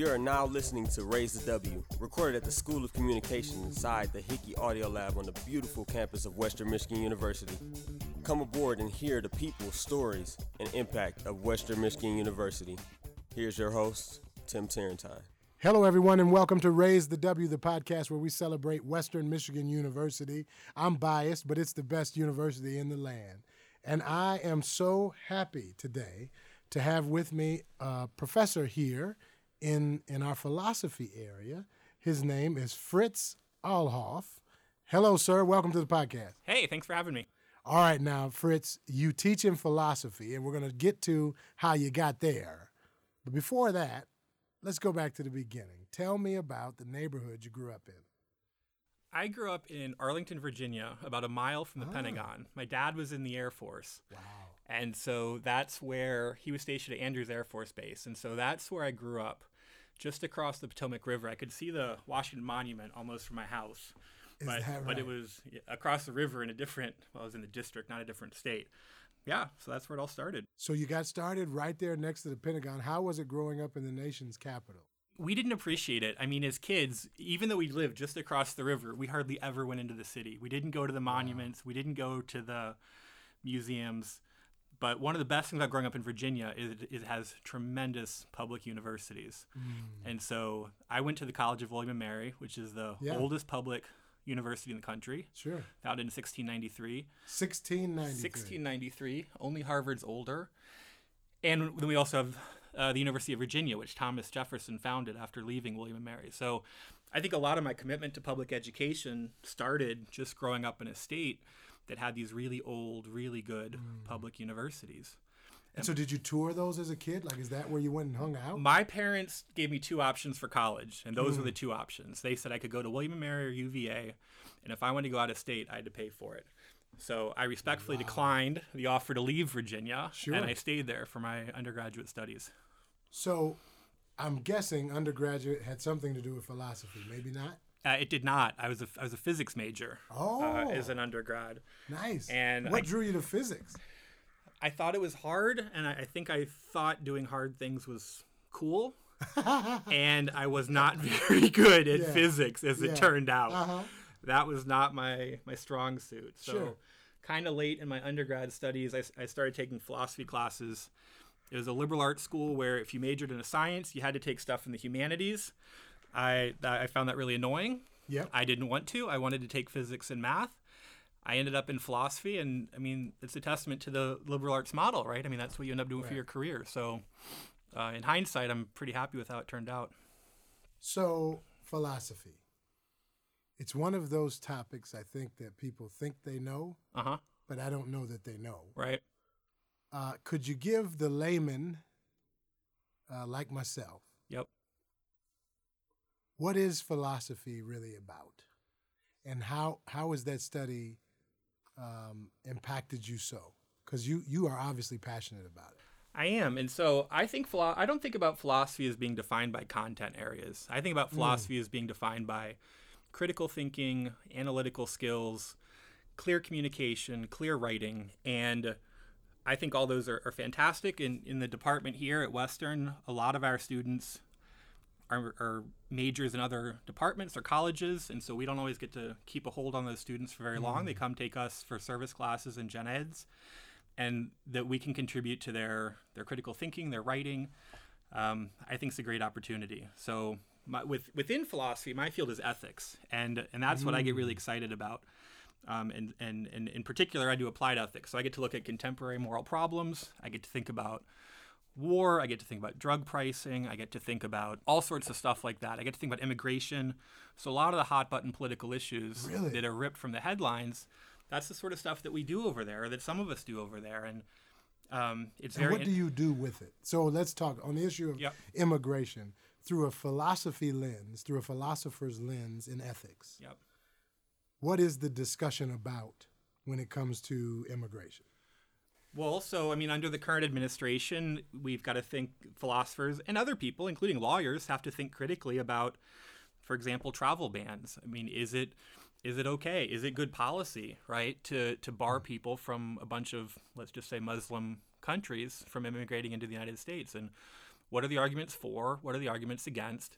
You are now listening to Raise the W, recorded at the School of Communication inside the Hickey Audio Lab on the beautiful campus of Western Michigan University. Come aboard and hear the people, stories, and impact of Western Michigan University. Here's your host, Tim Tarentine. Hello, everyone, and welcome to Raise the W, the podcast where we celebrate Western Michigan University. I'm biased, but it's the best university in the land. And I am so happy today to have with me a professor here in, in our philosophy area. His name is Fritz Allhoff. Hello, sir. Welcome to the podcast. Hey, thanks for having me. All right, now, Fritz, you teach in philosophy, and we're going to get to how you got there. But before that, let's go back to the beginning. Tell me about the neighborhood you grew up in. I grew up in Arlington, Virginia, about a mile from the Ah. Pentagon. My dad was in the Air Force. Wow. And so that's where he was stationed at Andrews Air Force Base. And so that's where I grew up, just across the Potomac River. I could see the Washington Monument almost from my house. Is but, that but it was across the river in a different, well, I was in the district, not a different state. Yeah, so that's where it all started. So you got started right there next to the Pentagon. How was it growing up in the nation's capital? we didn't appreciate it. I mean, as kids, even though we lived just across the river, we hardly ever went into the city. We didn't go to the monuments, we didn't go to the museums. But one of the best things about growing up in Virginia is it- it has tremendous public universities. And so I went to the College of William and Mary, which is the Yeah. oldest public university in the country, Sure. founded in 1693. 1693. 1693. Only Harvard's older. And then we also have uh, the University of Virginia, which Thomas Jefferson founded after leaving William and Mary. So I think a lot of my commitment to public education started just growing up in a state that had these really old, really good mm. public universities. And so did you tour those as a kid? Like, is that where you went and hung out? My parents gave me two options for college, and those were the mm. two options. They said I could go to William and Mary or UVA, and if I wanted to go out of state, I had to pay for it. So I respectfully declined the offer to leave Virginia, Sure. and I stayed there for my undergraduate studies. So I'm guessing undergraduate had something to do with philosophy. Maybe not? Uh, it did not. I was a, I was a physics major Oh, uh, as an undergrad. nice. and what I- drew you to physics? I thought it was hard, and I, I think I thought doing hard things was cool. and I was not very good at Yeah. physics, as Yeah. it turned out. Uh-huh. That was not my my strong suit. So, Sure. kind of late in my undergrad studies, I, I started taking philosophy classes. It was a liberal arts school where if you majored in a science, you had to take stuff in the humanities. I I found that really annoying. Yeah. I didn't want to. I wanted to take physics and math. I ended up in philosophy, and I mean, it's a testament to the liberal arts model, right? I mean, that's what you end up doing for your career. So, uh, in hindsight, I'm pretty happy with how it turned out. So, philosophy. It's one of those topics I think that people think they know, Uh huh. but I don't know that they know. Right. Uh, could you give the layman, uh, like myself, Yep. What is philosophy really about, and how how has that study um, impacted you so? Because you you are obviously passionate about it. I am, and so I think philo- I don't think about philosophy as being defined by content areas. I think about philosophy as being defined by critical thinking, analytical skills, clear communication, clear writing, and I think all those are, are fantastic. In in the department here at Western, a lot of our students are, are majors in other departments or colleges, and so we don't always get to keep a hold on those students for very long. They come take us for service classes and gen eds, and that we can contribute to their their critical thinking, their writing. Um, I think it's a great opportunity. So my, with within philosophy, my field is ethics, and and that's what I get really excited about. Um, and, and, and in particular, I do applied ethics. So I get to look at contemporary moral problems. I get to think about war. I get to think about drug pricing. I get to think about all sorts of stuff like that. I get to think about immigration. So a lot of the hot button political issues Really? that are ripped from the headlines, that's the sort of stuff that we do over there, or that some of us do over there. And um, it's And very what do you do with it? So let's talk on the issue of Yep. immigration through a philosophy lens, through a philosopher's lens in ethics. Yep. What is the discussion about when it comes to immigration? Well, so I mean, under the current administration, we've got to think philosophers and other people, including lawyers, have to think critically about, for example, travel bans. I mean, is it is it okay? Is it good policy, right, to to bar mm. people from a bunch of let's just say Muslim countries from immigrating into the United States? And What are the arguments for? What are the arguments against?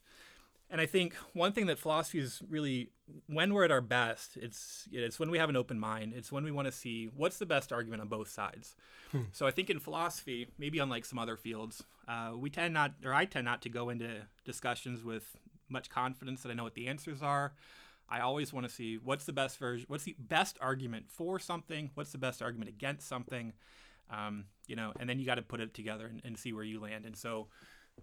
And I think one thing that philosophy is really, when we're at our best, it's it's when we have an open mind. It's when we want to see what's the best argument on both sides. Hmm. So I think in philosophy, maybe unlike some other fields, uh, we tend not, or I tend not to go into discussions with much confidence that I know what the answers are. I always want to see what's the best version, what's the best argument for something, what's the best argument against something, um, you know, and then you got to put it together and, and see where you land. And so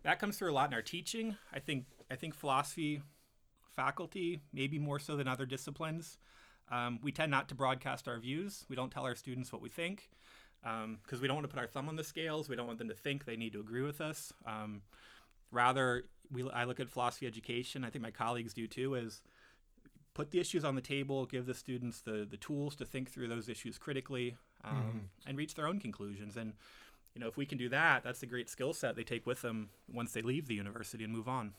that comes through a lot in our teaching. I think I think philosophy faculty, maybe more so than other disciplines, um, we tend not to broadcast our views. We don't tell our students what we think because um, we don't want to put our thumb on the scales. We don't want them to think they need to agree with us. Um, rather, we, I look at philosophy education. I think my colleagues do too. Is put the issues on the table, give the students the the tools to think through those issues critically, um, mm-hmm. and reach their own conclusions. And you know, if we can do that, that's a great skill set they take with them once they leave the university and move on.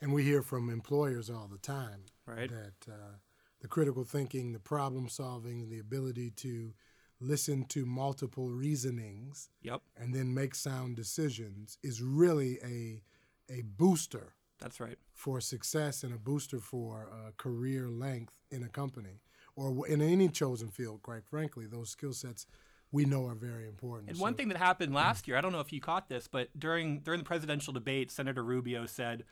And we hear from employers all the time right. that uh, the critical thinking, the problem solving, the ability to listen to multiple reasonings yep. and then make sound decisions is really a a booster. That's right. For success and a booster for uh, career length in a company or in any chosen field, quite frankly, those skill sets we know are very important. And so. one thing that happened last year, I don't know if you caught this, but during during the presidential debate, Senator Rubio said,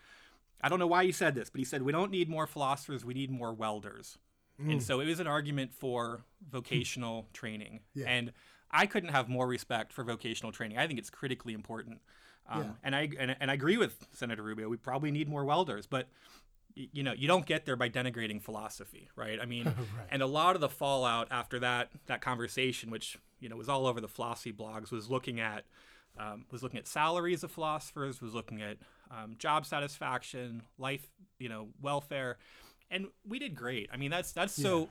I don't know why he said this, but he said we don't need more philosophers, we need more welders. Mm. And so it was an argument for vocational training. Yeah. And I couldn't have more respect for vocational training. I think it's critically important. Um, yeah. and I and, and I agree with Senator Rubio. We probably need more welders, but you know you don't get there by denigrating philosophy right? I mean right. and a lot of the fallout after that that conversation which you know was all over the philosophy blogs was looking at um, was looking at salaries of philosophers was looking at um, job satisfaction life you know welfare. And we did great. I mean that's that's yeah. so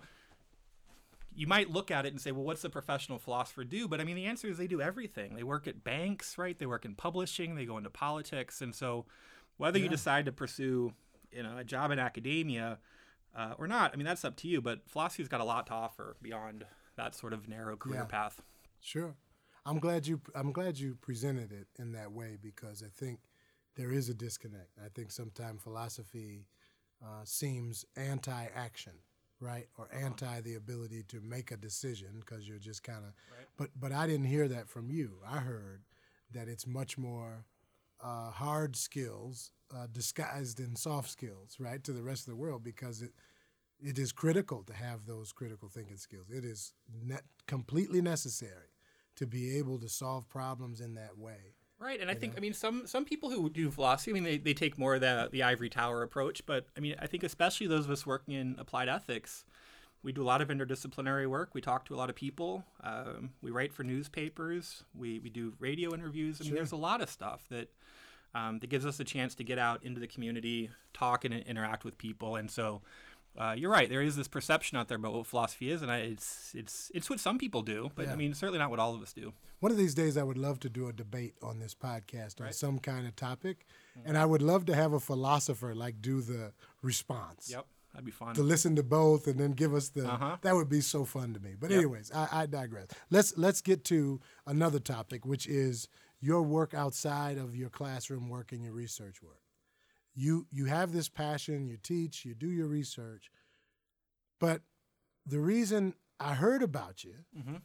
you might look at it and say well what's a professional philosopher do? But i mean the answer is they do everything. They work at banks right? They work in publishing. They go into politics. And so whether yeah. you decide to pursue you know a job in academia uh, or not. I mean, that's up to you. But philosophy's got a lot to offer beyond that sort of narrow career yeah, path. Sure, I'm glad you I'm glad you presented it in that way because I think there is a disconnect. I think sometimes philosophy uh, seems anti-action, right, or uh-huh. anti the ability to make a decision because you're just kind of. Right. But but I didn't hear that from you. I heard that it's much more uh, hard skills uh, disguised in soft skills, right, to the rest of the world because it it is critical to have those critical thinking skills. It is ne- completely necessary to be able to solve problems in that way. Right, and I think know? I mean some some people who do philosophy, I mean they, they take more of the the ivory tower approach, but I mean I think especially those of us working in applied ethics, we do a lot of interdisciplinary work. We talk to a lot of people. Um, we write for newspapers. We we do radio interviews. I mean, there's a lot of stuff that um, that gives us a chance to get out into the community, talk and interact with people. And so, uh, you're right. There is this perception out there about what philosophy is, and I, it's it's it's what some people do, but yeah. I mean, certainly not what all of us do. One of these days, I would love to do a debate on this podcast on right. some kind of topic, mm-hmm. and I would love to have a philosopher like do the response. Yep. That'd be fun to listen to both and then give us the. Uh-huh. That would be so fun to me. But yep. anyways, I, I digress. Let's let's get to another topic, which is your work outside of your classroom work and your research work. You you have this passion, you teach, you do your research, but the reason I heard about you, mm-hmm.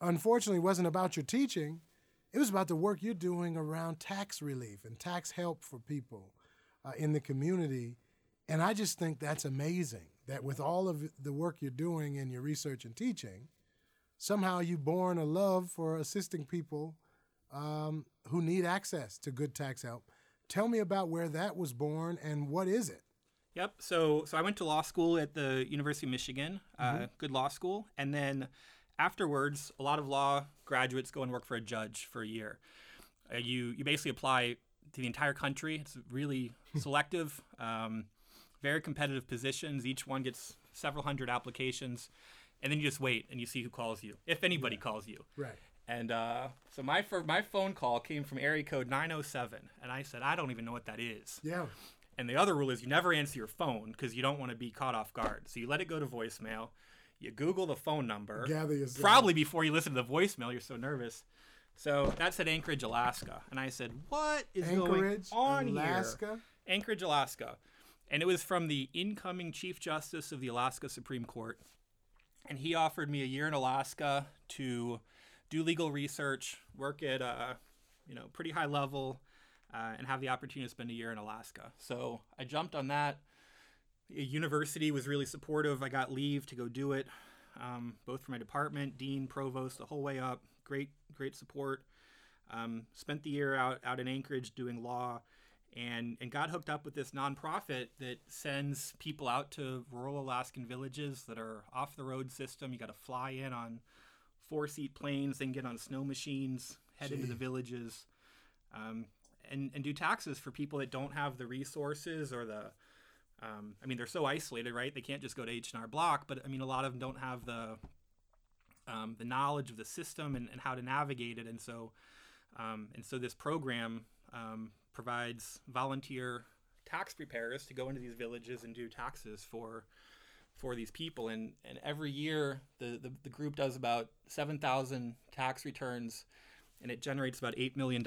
unfortunately, wasn't about your teaching. It was about the work you're doing around tax relief and tax help for people uh, in the community. And I just think that's amazing that with all of the work you're doing in your research and teaching, somehow you've born a love for assisting people um, who need access to good tax help. Tell me about where that was born and what is it? Yep. So, so I went to law school at the University of Michigan, uh, mm-hmm. good law school, and then afterwards, a lot of law graduates go and work for a judge for a year. Uh, you you basically apply to the entire country. It's really selective, um, very competitive positions. Each one gets several hundred applications, and then you just wait and you see who calls you, if anybody yeah. calls you. Right. And uh, so my my phone call came from area code 907, and I said I don't even know what that is. Yeah. And the other rule is you never answer your phone because you don't want to be caught off guard. So you let it go to voicemail. You Google the phone number. Gather yourself. Probably before you listen to the voicemail, you're so nervous. So that's at Anchorage, Alaska. And I said, What is Anchorage, going on Alaska. here? Anchorage, Alaska. And it was from the incoming Chief Justice of the Alaska Supreme Court. And he offered me a year in Alaska to do legal research, work at a you know pretty high level, uh, and have the opportunity to spend a year in Alaska. So I jumped on that. A university was really supportive. I got leave to go do it, um, both from my department, dean, provost, the whole way up. Great, great support. Um, spent the year out out in Anchorage doing law, and and got hooked up with this nonprofit that sends people out to rural Alaskan villages that are off the road system. You got to fly in on four seat planes, then get on snow machines, head into the villages, um, and and do taxes for people that don't have the resources or the um, I mean, they're so isolated, right? They can't just go to H and R Block, but I mean, a lot of them don't have the um, the knowledge of the system and, and how to navigate it, and so um, and so this program um, provides volunteer tax preparers to go into these villages and do taxes for for these people, and and every year the the, the group does about seven thousand tax returns. And it generates about $8 million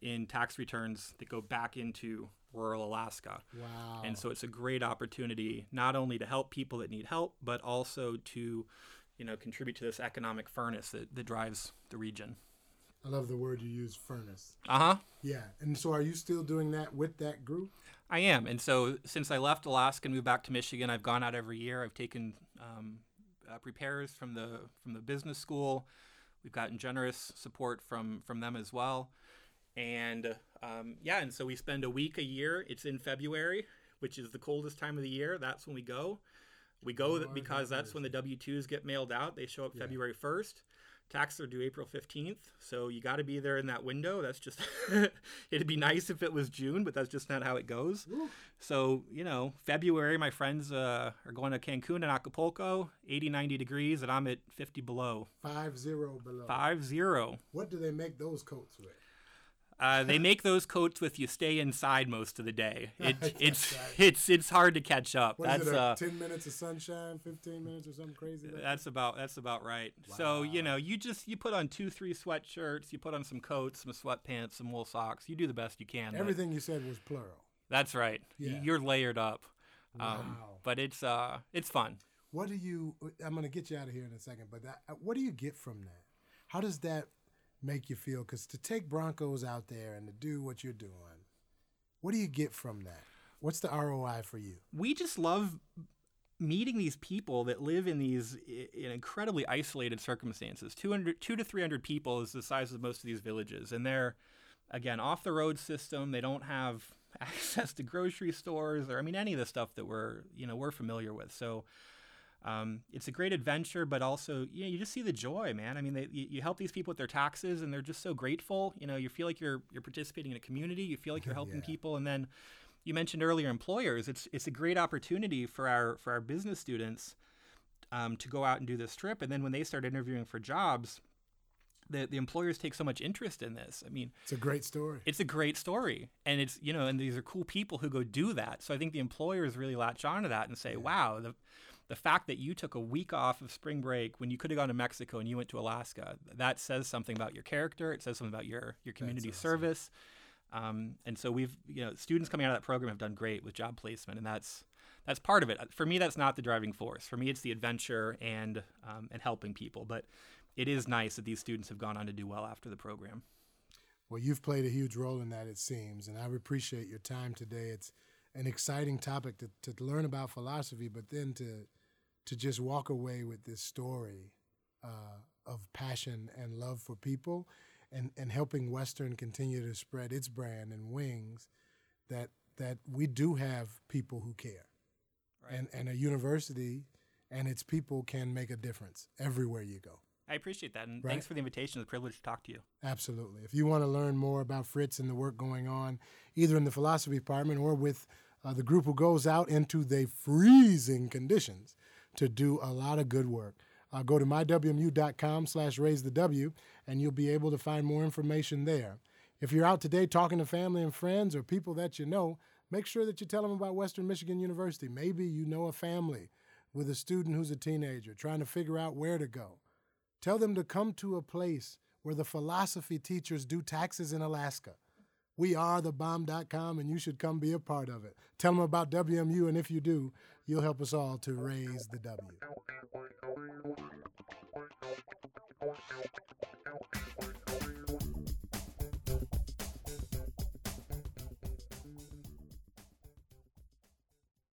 in tax returns that go back into rural Alaska. Wow. And so it's a great opportunity not only to help people that need help, but also to, you know, contribute to this economic furnace that, that drives the region. I love the word you use, furnace. Uh huh. Yeah. And so are you still doing that with that group? I am. And so since I left Alaska and moved back to Michigan, I've gone out every year. I've taken um, uh, preparers from the from the business school. We've gotten generous support from from them as well. And um, yeah, and so we spend a week a year. It's in February, which is the coldest time of the year. That's when we go. We go Lord because that's when the W 2s get mailed out. They show up February 1st. Taxes are due April 15th. So you got to be there in that window. That's just, it'd be nice if it was June, but that's just not how it goes. So, you know, February, my friends uh, are going to Cancun and Acapulco, 80, 90 degrees, and I'm at 50 below. Five zero below. Five zero. What do they make those coats with? Uh, they make those coats with you stay inside most of the day. It, it's right. it's it's hard to catch up. What that's it? uh, Ten minutes of sunshine, fifteen minutes or something crazy. Like that? that's about that's about right. So you know, you just you put on two three sweatshirts, you put on some coats, some sweatpants, some wool socks. You do the best you can. Everything you said was plural. That's right. Yeah. You're layered up. Um, Wow. But it's uh it's fun. What do you? I'm going to get you out of here in a second, but that, what do you get from that? How does that make you feel? Because to take Broncos out there and to do what you're doing, what do you get from that? What's the ROI for you? we just love meeting these people that live in these in incredibly isolated circumstances 200 2 to 300 people is the size of most of these villages and they're again off the road system they don't have access to grocery stores or i mean any of the stuff that we're you know we're familiar with so um, it's a great adventure, but also you, know, you just see the joy, man. I mean, they, you, you help these people with their taxes, and they're just so grateful. You know, you feel like you're you're participating in a community. You feel like you're helping Yeah. people, and then you mentioned earlier employers. It's it's a great opportunity for our for our business students um, to go out and do this trip, and then when they start interviewing for jobs, the the employers take so much interest in this. I mean, It's a great story. it's a great story and it's you know and these are cool people who go do that so i think the employers really latch onto that and say wow the the fact that you took a week off of spring break when you could have gone to mexico and you went to alaska that says something about your character. It says something about your your community awesome. service. Um, and so we've you know students coming out of that program have done great with job placement and that's that's part of it. For me that's not the driving force. For me it's the adventure and um, and helping people. But it is nice that these students have gone on to do well after the program. Well, you've played a huge role in that, it seems, and I appreciate your time today. It's an exciting topic to, to learn about philosophy, but then to to just walk away with this story uh, of passion and love for people, and and helping Western continue to spread its brand and wings. That that we do have people who care, and and a university and its people can make a difference everywhere you go. I appreciate that, and Right. thanks for the invitation. It's a privilege to talk to you. Absolutely. If you want to learn more about Fritz and the work going on, either in the philosophy department or with uh, the group who goes out into the freezing conditions to do a lot of good work, uh, go to mywmu.com slash raise the W, and you'll be able to find more information there. If you're out today talking to family and friends or people that you know, make sure that you tell them about Western Michigan University. Maybe you know a family with a student who's a teenager trying to figure out where to go. Tell them to come to a place where the philosophy teachers do taxes in Alaska. We are the bomb.com, and you should come be a part of it. Tell them about WMU, and if you do, You'll help us all to raise the W.